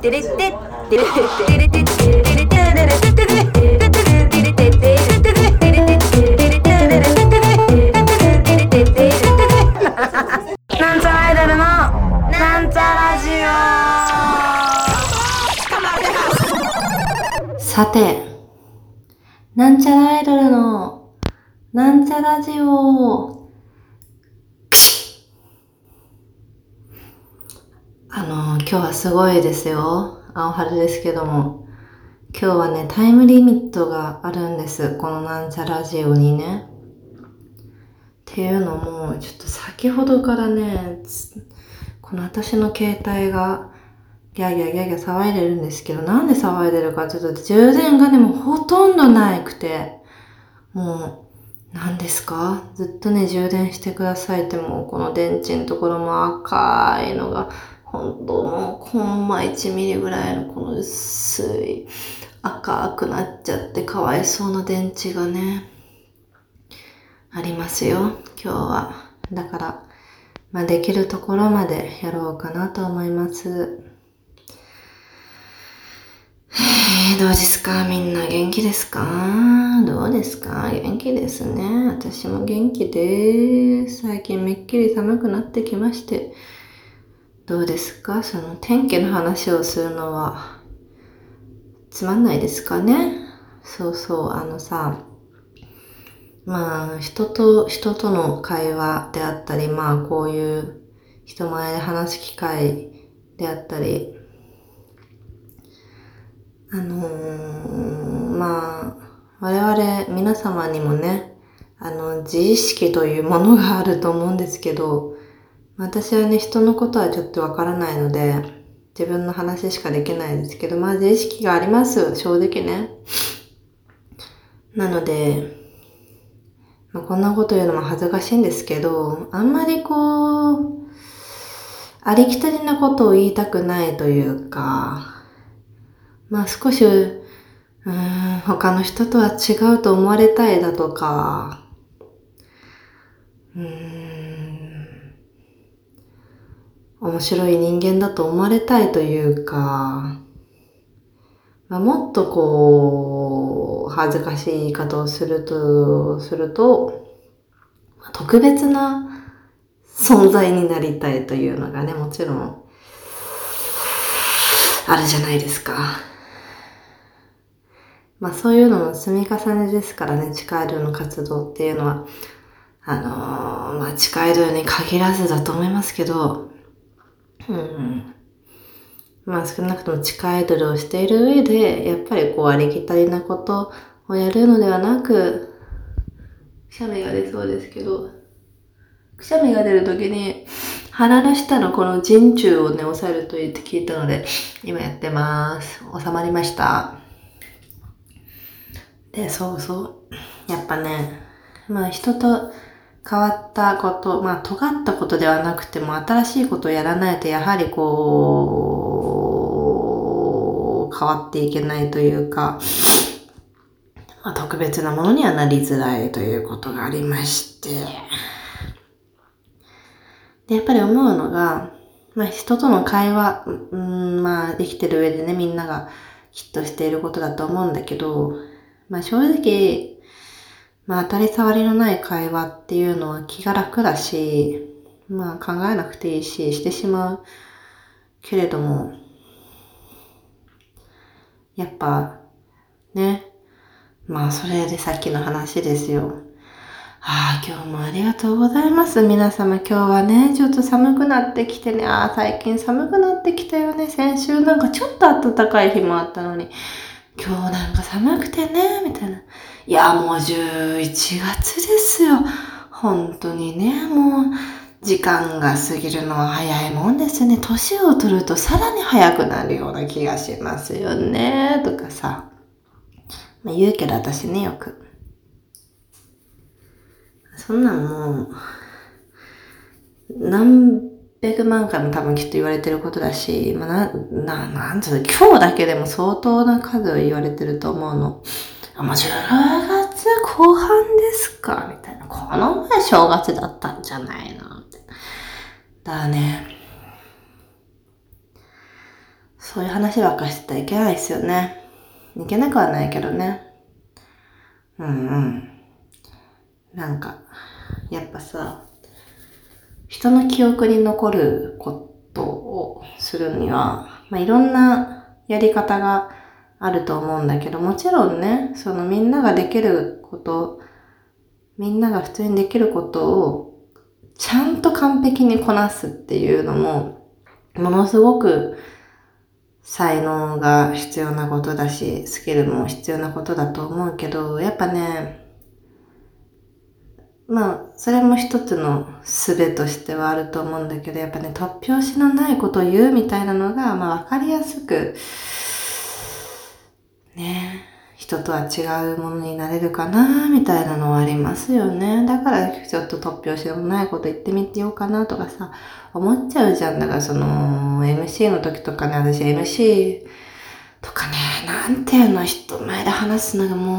テレテテテレテレテテテレテレテテレテレさて、なんちゃらアイドルの、なんちゃラジオすごいですよ。青春ですけども。今日はね、タイムリミットがあるんです。このなんちゃラジオにね。っていうのも、ちょっと先ほどからね、この私の携帯がギャーギャーギャーギャー騒いでるんですけど、なんで騒いでるかちょっと充電がね、もうほとんどないくて、もう、何ですか？ずっとね、充電してくださいってもうこの電池のところも赤いのが、本当もうコンマ1ミリぐらいのこの薄い赤くなっちゃってかわいそうな電池がね、ありますよ、今日は。だから、まあ、できるところまでやろうかなと思います。えー、どうですか？みんな元気ですか？どうですか？元気ですね。私も元気です。最近めっきり寒くなってきまして。どうですか？その天気の話をするのはつまんないですかね？そうそう、あのさ、まあ、人と、人との会話であったり、まあ、こういう人前で話す機会であったり、あのーまあ、我々皆様にもね、あの、自意識というものがあると思うんですけど、私はね、人のことはちょっとわからないので、自分の話しかできないですけど、まあ自意識があります、正直ね。なので、まあ、こんなこと言うのも恥ずかしいんですけど、あんまりこう、ありきたりなことを言いたくないというか、まあ少し、うーん、他の人とは違うと思われたいだとか、うーん、面白い人間だと思われたいというか、まあ、もっとこう、恥ずかしい言い方をすると、すると、特別な存在になりたいというのがね、もちろん、あるじゃないですか。まあそういうのの積み重ねですからね、地下アイドルの活動っていうのは。あのーまあ地下アイドルに限らずだと思いますけど、うん。まあ少なくとも地下アイドルをしている上で、やっぱりこうありきたりなことをやるのではなく、くしゃみが出そうですけど、くしゃみが出るときに、鼻の下のこの陣中をね、押さえるといいって聞いたので、今やってます。収まりました。で、そうそう。やっぱね、まあ人と変わったこと、まあ尖ったことではなくても新しいことをやらないとやはりこう、変わっていけないというか、まあ、特別なものにはなりづらいということがありまして。で、やっぱり思うのが、まあ人との会話、うん、まあできてる上でね、みんながきっとしていることだと思うんだけど、まあ正直、まあ当たり障りのない会話っていうのは気が楽だし、まあ考えなくていいし、してしまうけれども、やっぱ、ね、まあそれでさっきの話ですよ。ああ、今日もありがとうございます。皆様今日はね、ちょっと寒くなってきてね、ああ、最近寒くなってきたよね。先週なんかちょっと暖かい日もあったのに、今日なんか寒くてね、みたいな。いや、もう11月ですよ。本当にね、もう、時間が過ぎるのは早いもんですね。年を取るとさらに早くなるような気がしますよね。とかさ。まあ、言うけど私ね、よく。そんなんもう、何百万回も多分きっと言われてることだし、まあ、な、な、なんつう、今日だけでも相当な数を言われてると思うの。あ、もう10月後半ですか？みたいな。この前正月だったんじゃないの？みたいな。だね、そういう話ばっかしてたらいけないですよね。いけなくはないけどね。うんうん。なんか、やっぱさ、人の記憶に残ることをするには、まあ、いろんなやり方があると思うんだけど、もちろんね、そのみんなができること、みんなが普通にできることをちゃんと完璧にこなすっていうのも、ものすごく才能が必要なことだし、スキルも必要なことだと思うけど、やっぱね、まあ、それも一つの術としてはあると思うんだけど、やっぱね、突拍子のないことを言うみたいなのが、まあ、わかりやすく、ね、人とは違うものになれるかな、みたいなのはありますよね。だから、ちょっと突拍子のないこと言ってみてようかなとかさ、思っちゃうじゃん。だからその、MC の時とかね、私 MC とかね、なんていうの、人前で話すのがもう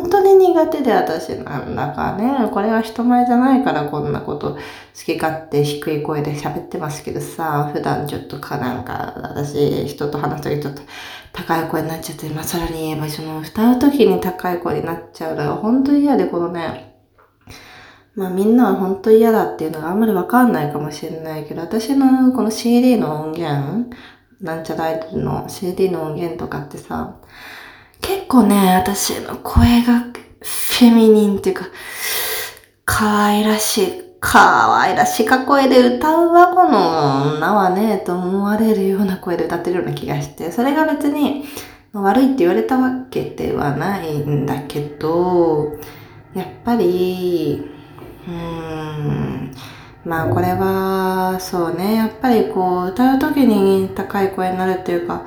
本当に苦手で私。なんだかね、これは人前じゃないからこんなこと好き勝手低い声で喋ってますけどさ、普段ちょっとかなんか、私人と話す時ちょっと高い声になっちゃって、まあさらに言えばその歌う時に高い声になっちゃうのが本当に嫌でこのね、まあみんなは本当嫌だっていうのがあんまりわかんないかもしれないけど、私のこの CD の音源、なんちゃらアイドルの CD の音源とかってさ、結構ね、私の声がフェミニンっていうか、可愛らしい、可愛らしいか声で歌うわ、この女はね、と思われるような声で歌ってるような気がして、それが別に悪いって言われたわけではないんだけど、やっぱり、うーん。まあこれは、そうね。やっぱりこう、歌う時に高い声になるっていうか、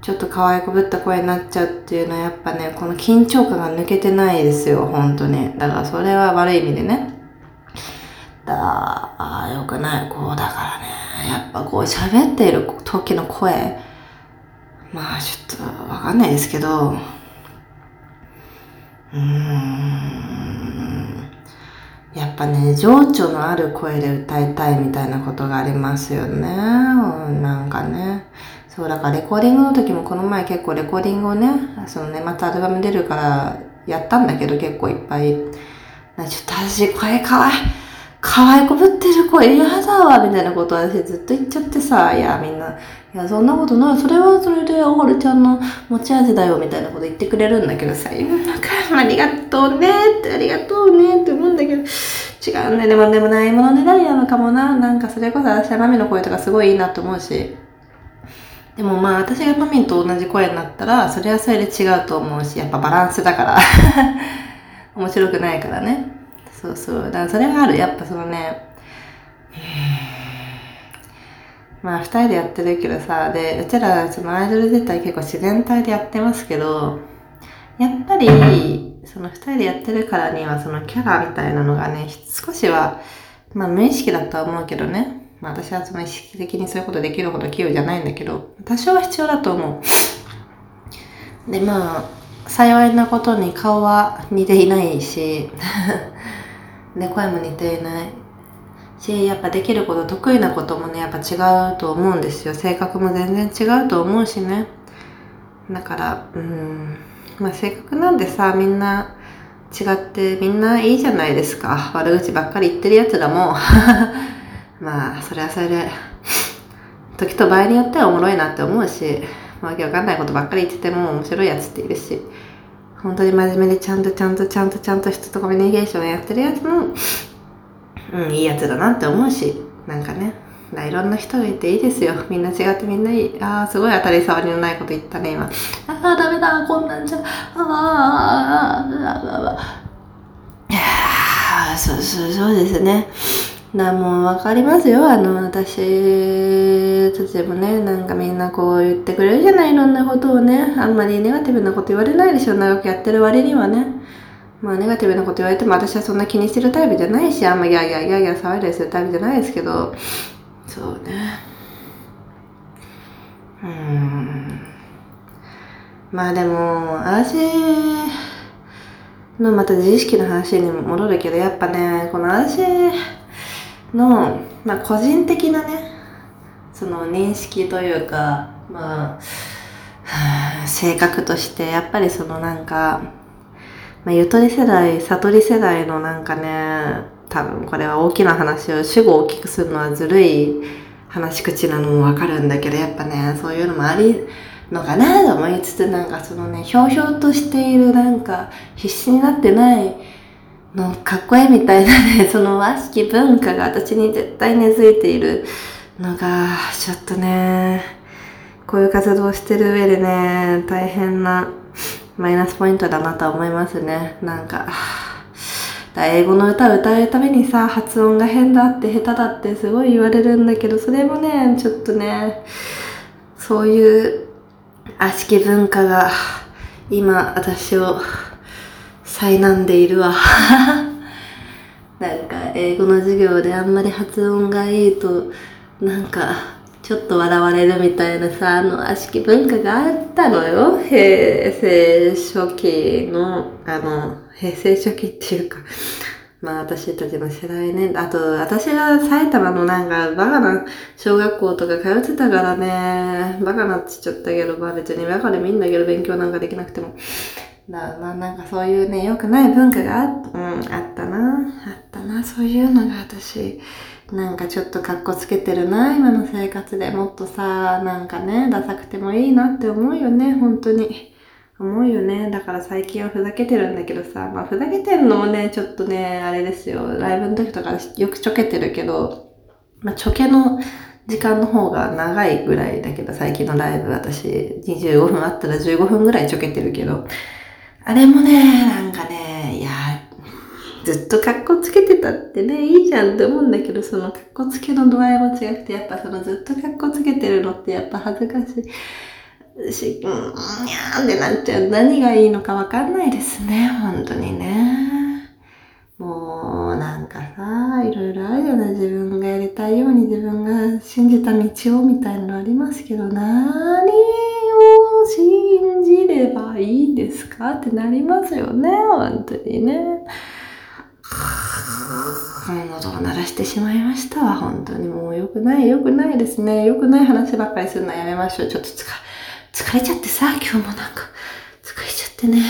ちょっと可愛くぶった声になっちゃうっていうのはやっぱね、この緊張感が抜けてないですよ、本当に。だからそれは悪い意味でね。だあよくない。こう、だからね、やっぱこう喋っている時の声、まあちょっとわかんないですけど、うーん。やっぱね、情緒のある声で歌いたいみたいなことがありますよね。なんかね。そう、だからレコーディングの時もこの前結構レコーディングをね、そのね、またアルバム出るからやったんだけど結構いっぱい。ちょっと私声かわいい。可愛いこぶってる声嫌だわ、みたいなこと私ずっと言っちゃってさ、いや、みんな、いや、そんなことない。それはそれで、オールちゃんの持ち味だよ、みたいなこと言ってくれるんだけどさ、今なんか、ありがとうねって、ありがとうねって思うんだけど、違うんだよ。でも、でもないものねだりなのかもな。なんか、それこそ私はマミの声とかすごいいいなと思うし。でもまあ、私がマミンと同じ声になったら、それはそれで違うと思うし、やっぱバランスだから。面白くないからね。そうそう。だからそれはある。やっぱそのね、まあ、二人でやってるけどさ、で、うちら、そのアイドル自体結構自然体でやってますけど、やっぱり、その二人でやってるからには、そのキャラみたいなのがね、少しは、まあ無意識だとは思うけどね。まあ私はその意識的にそういうことできるほど器用じゃないんだけど、多少は必要だと思う。で、まあ、幸いなことに顔は似ていないし、で、声も似ていない。し、やっぱできること、得意なこともね、やっぱ違うと思うんですよ。性格も全然違うと思うしね。だから、うん、まあ性格なんでさ、みんな違ってみんないいじゃないですか。悪口ばっかり言ってるやつらも。まあ、それはそれで、時と場合によってはおもろいなって思うし、わけわかんないことばっかり言ってても面白いやつっているし、本当に真面目でちゃんとちゃんとちゃんとちゃんと人とコミュニケーションやってるやつも、うん、いいやつだなって思うし、なんかね、いろんな人がいていいですよ。みんな違ってみんないい。ああ、すごい当たり障りのないこと言ったね、今。ああ、ダメだ、こんなんじゃ。ああ、ああ、ああ、いやそうそう、そうですね。な、もうわかりますよ。あの、私たちもね、なんかみんなこう言ってくれるじゃない、いろんなことをね。あんまりネガティブなこと言われないでしょ、長くやってる割にはね。まあ、ネガティブなこと言われても私はそんな気にしてるタイプじゃないし、あんまギャーギャーギャーギャー騒いだりするタイプじゃないですけど、そうね。うん。まあでも、私のまた自意識の話に戻るけど、やっぱね、この私の、まあ個人的なね、その認識というか、まあ、性格として、やっぱりそのなんか、まあ、ゆとり世代、悟り世代のなんかね、多分これは大きな話を主語を大きくするのはずるい話し口なのもわかるんだけど、やっぱね、そういうのもありのかなと思いつつ、なんかそのね、ひょうひょうとしているなんか必死になってないのかっこええみたいなね、その和式文化が私に絶対根付いているのが、ちょっとね、こういう活動してる上でね、大変なマイナスポイントだなと思いますね。なんか、英語の歌を歌うためにさ、発音が変だって下手だってすごい言われるんだけど、それもね、ちょっとね、そういう悪しき文化が今私を災難でいるわ。なんか英語の授業であんまり発音がいいと、なんかちょっと笑われるみたいなさ、あの悪しき文化があったのよ。平成初期の、あの、平成初期っていうか、まあ私たちの世代ね。あと、私が埼玉のなんかバカな小学校とか通ってたからね、バカなって言っちゃったけど、まあ別にバカでもいいんだけど勉強なんかできなくても。だまあなんかそういうね、良くない文化があ,、うん、あったな。あったな。そういうのが私、なんかちょっと格好つけてるな、今の生活でもっとさ、なんかね、ダサくてもいいなって思うよね、本当に。思うよね。だから最近はふざけてるんだけどさ、まあふざけてるのもね、ちょっとね、あれですよ。ライブの時とかよくちょけてるけど、まあちょけの時間の方が長いぐらいだけど、最近のライブ私25分あったら15分ぐらいちょけてるけど、あれもね、なんかね、いや、ずっと格好つけてたってね、いいじゃんって思うんだけど、その格好つけの度合いも違くて、やっぱそのずっと格好つけてるのってやっぱ恥ずかしいし、うん、にゃーってなっちゃう。何がいいのかわかんないですね、本当にね。もう、なんかさ、いろいろあるよね。自分がやりたいように自分が信じた道をみたいなのありますけど、何を信じればいいんですか？ってなりますよね、本当にね。喉を鳴らしてしまいましたわ、本当に。もう良くない、良くないですね。良くない話ばっかりするのやめましょう。ちょっと疲疲れちゃってさ、今日もなんか、疲れちゃってね。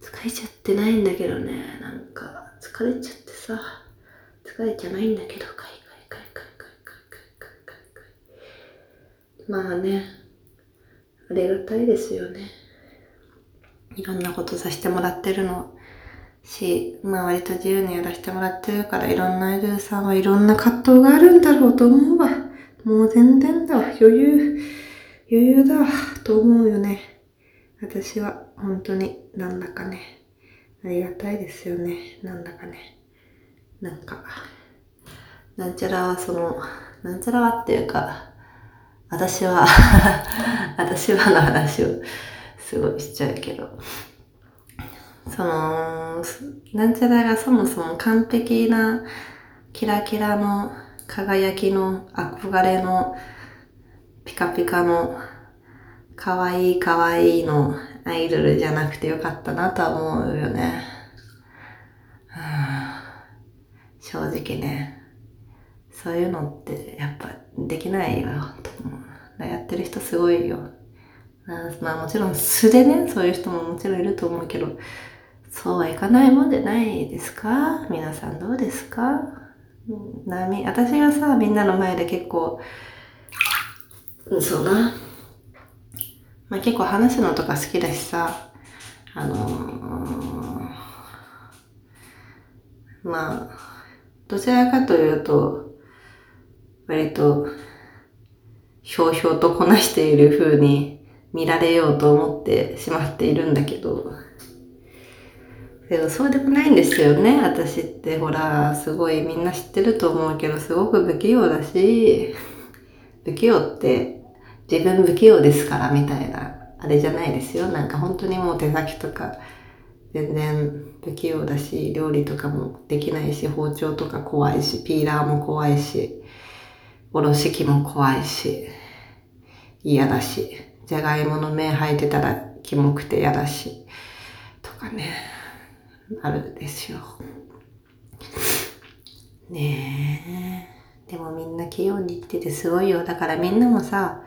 疲れちゃってないんだけどね。なんか、疲れちゃってさ、疲れちゃないんだけど、かいかいかいかいかいかいかいかい。まあね、りがたいですよね。いろんなことさせてもらってるのし、まあ割と自由にやらせてもらってるから、いろんなアイドルさんはいろんな葛藤があるんだろうと思うわ。もう全然だわ。余裕、余裕だわ。と思うよね。私は本当になんだかね、ありがたいですよね。なんだかね。なんか、なんちゃらはその、なんちゃらはっていうか、私は 私はの話をすごいしちゃうけど、その、なんちゃらがそもそも完璧なキラキラの輝きの憧れのピカピカの可愛い可愛いのアイドルじゃなくてよかったなとは思うよね。正直ね。そういうのってやっぱできないよ。やってる人すごいよ。まあもちろん素でね、そういう人ももちろんいると思うけど、そうはいかないもんでないですか？皆さんどうですか？なみ、私がさ、みんなの前で結構、そうな。まあ結構話すのとか好きだしさ、あのー、まあ、どちらかというと、割と、ひょうひょうとこなしている風に見られようと思ってしまっているんだけど、けどそうでもないんですよね。私ってほら、すごいみんな知ってると思うけど、すごく不器用だし、不器用って自分不器用ですからみたいな、あれじゃないですよ。なんか本当にもう手先とか全然不器用だし、料理とかもできないし、包丁とか怖いし、ピーラーも怖いし、おろし器も怖いし、嫌だし、じゃがいもの芽生えてたらキモくて嫌だし、とかね。あるですよ。ねえ。でもみんな器用に生きててすごいよ。だからみんなもさ、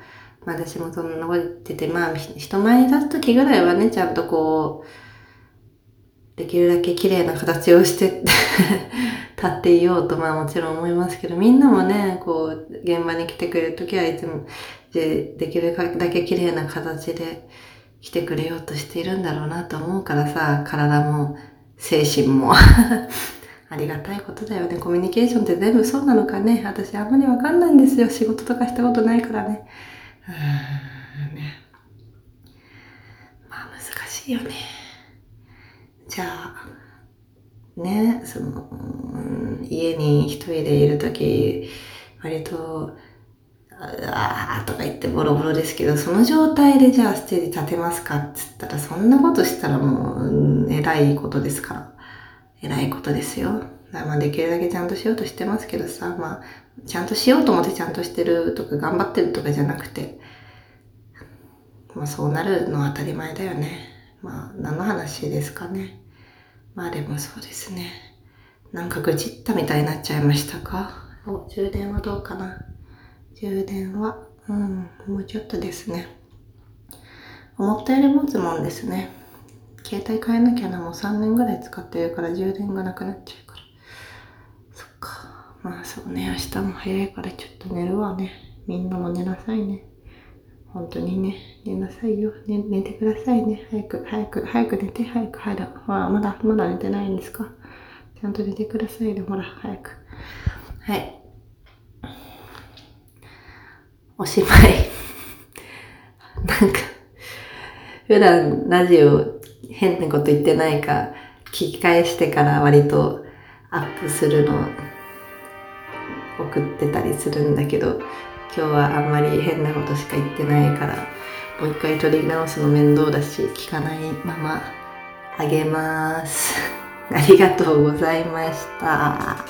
まあ私もそんなこと言ってて、まあ人前に立つ時ぐらいはね、ちゃんとこう、できるだけ綺麗な形をして 立っていようと、まあもちろん思いますけど、みんなもね、こう、現場に来てくれる時はいつも、で、できるだけ綺麗な形で来てくれようとしているんだろうなと思うからさ、体も精神も ありがたいことだよね。コミュニケーションって全部そうなのかね。私あんまりわかんないんですよ。仕事とかしたことないからね。うーんね。まあ難しいよね。じゃあ、ね、その、家に一人でいるとき、割と、あーとか言ってボロボロですけど、その状態でじゃあステージ立てますかって言ったら、そんなことしたらもう、偉いことですから。偉いことですよ。まあできるだけちゃんとしようとしてますけどさ、まあ、ちゃんとしようと思ってちゃんとしてるとか頑張ってるとかじゃなくて、まあそうなるのは当たり前だよね。まあ何の話ですかね。まあでもそうですね。なんか愚痴ったみたいになっちゃいましたか？お、充電はどうかな？充電は、うん、もうちょっとですね。思ったより持つもんですね。携帯変えなきゃな、もう3年ぐらい使ってるから充電がなくなっちゃうから。そっか。まあそうね、明日も早いからちょっと寝るわね。みんなも寝なさいね。本当にね、寝なさいよ。ね、寝てくださいね。早く、早く、早く寝て、早く、早く。ほら、まだ、まだ寝てないんですか？ちゃんと寝てくださいね。ほら、早く。はい。おしまい。なんか、普段ラジオ変なこと言ってないか聞き返してから割とアップするの送ってたりするんだけど今日はあんまり変なことしか言ってないからもう一回撮り直すの面倒だし聞かないままあげます。ありがとうございました。